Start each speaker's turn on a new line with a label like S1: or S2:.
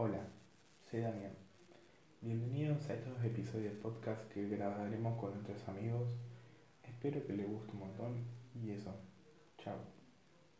S1: Hola, soy Damián. Bienvenidos a estos episodios de podcast que grabaremos con nuestros amigos. Espero que les guste un montón y eso.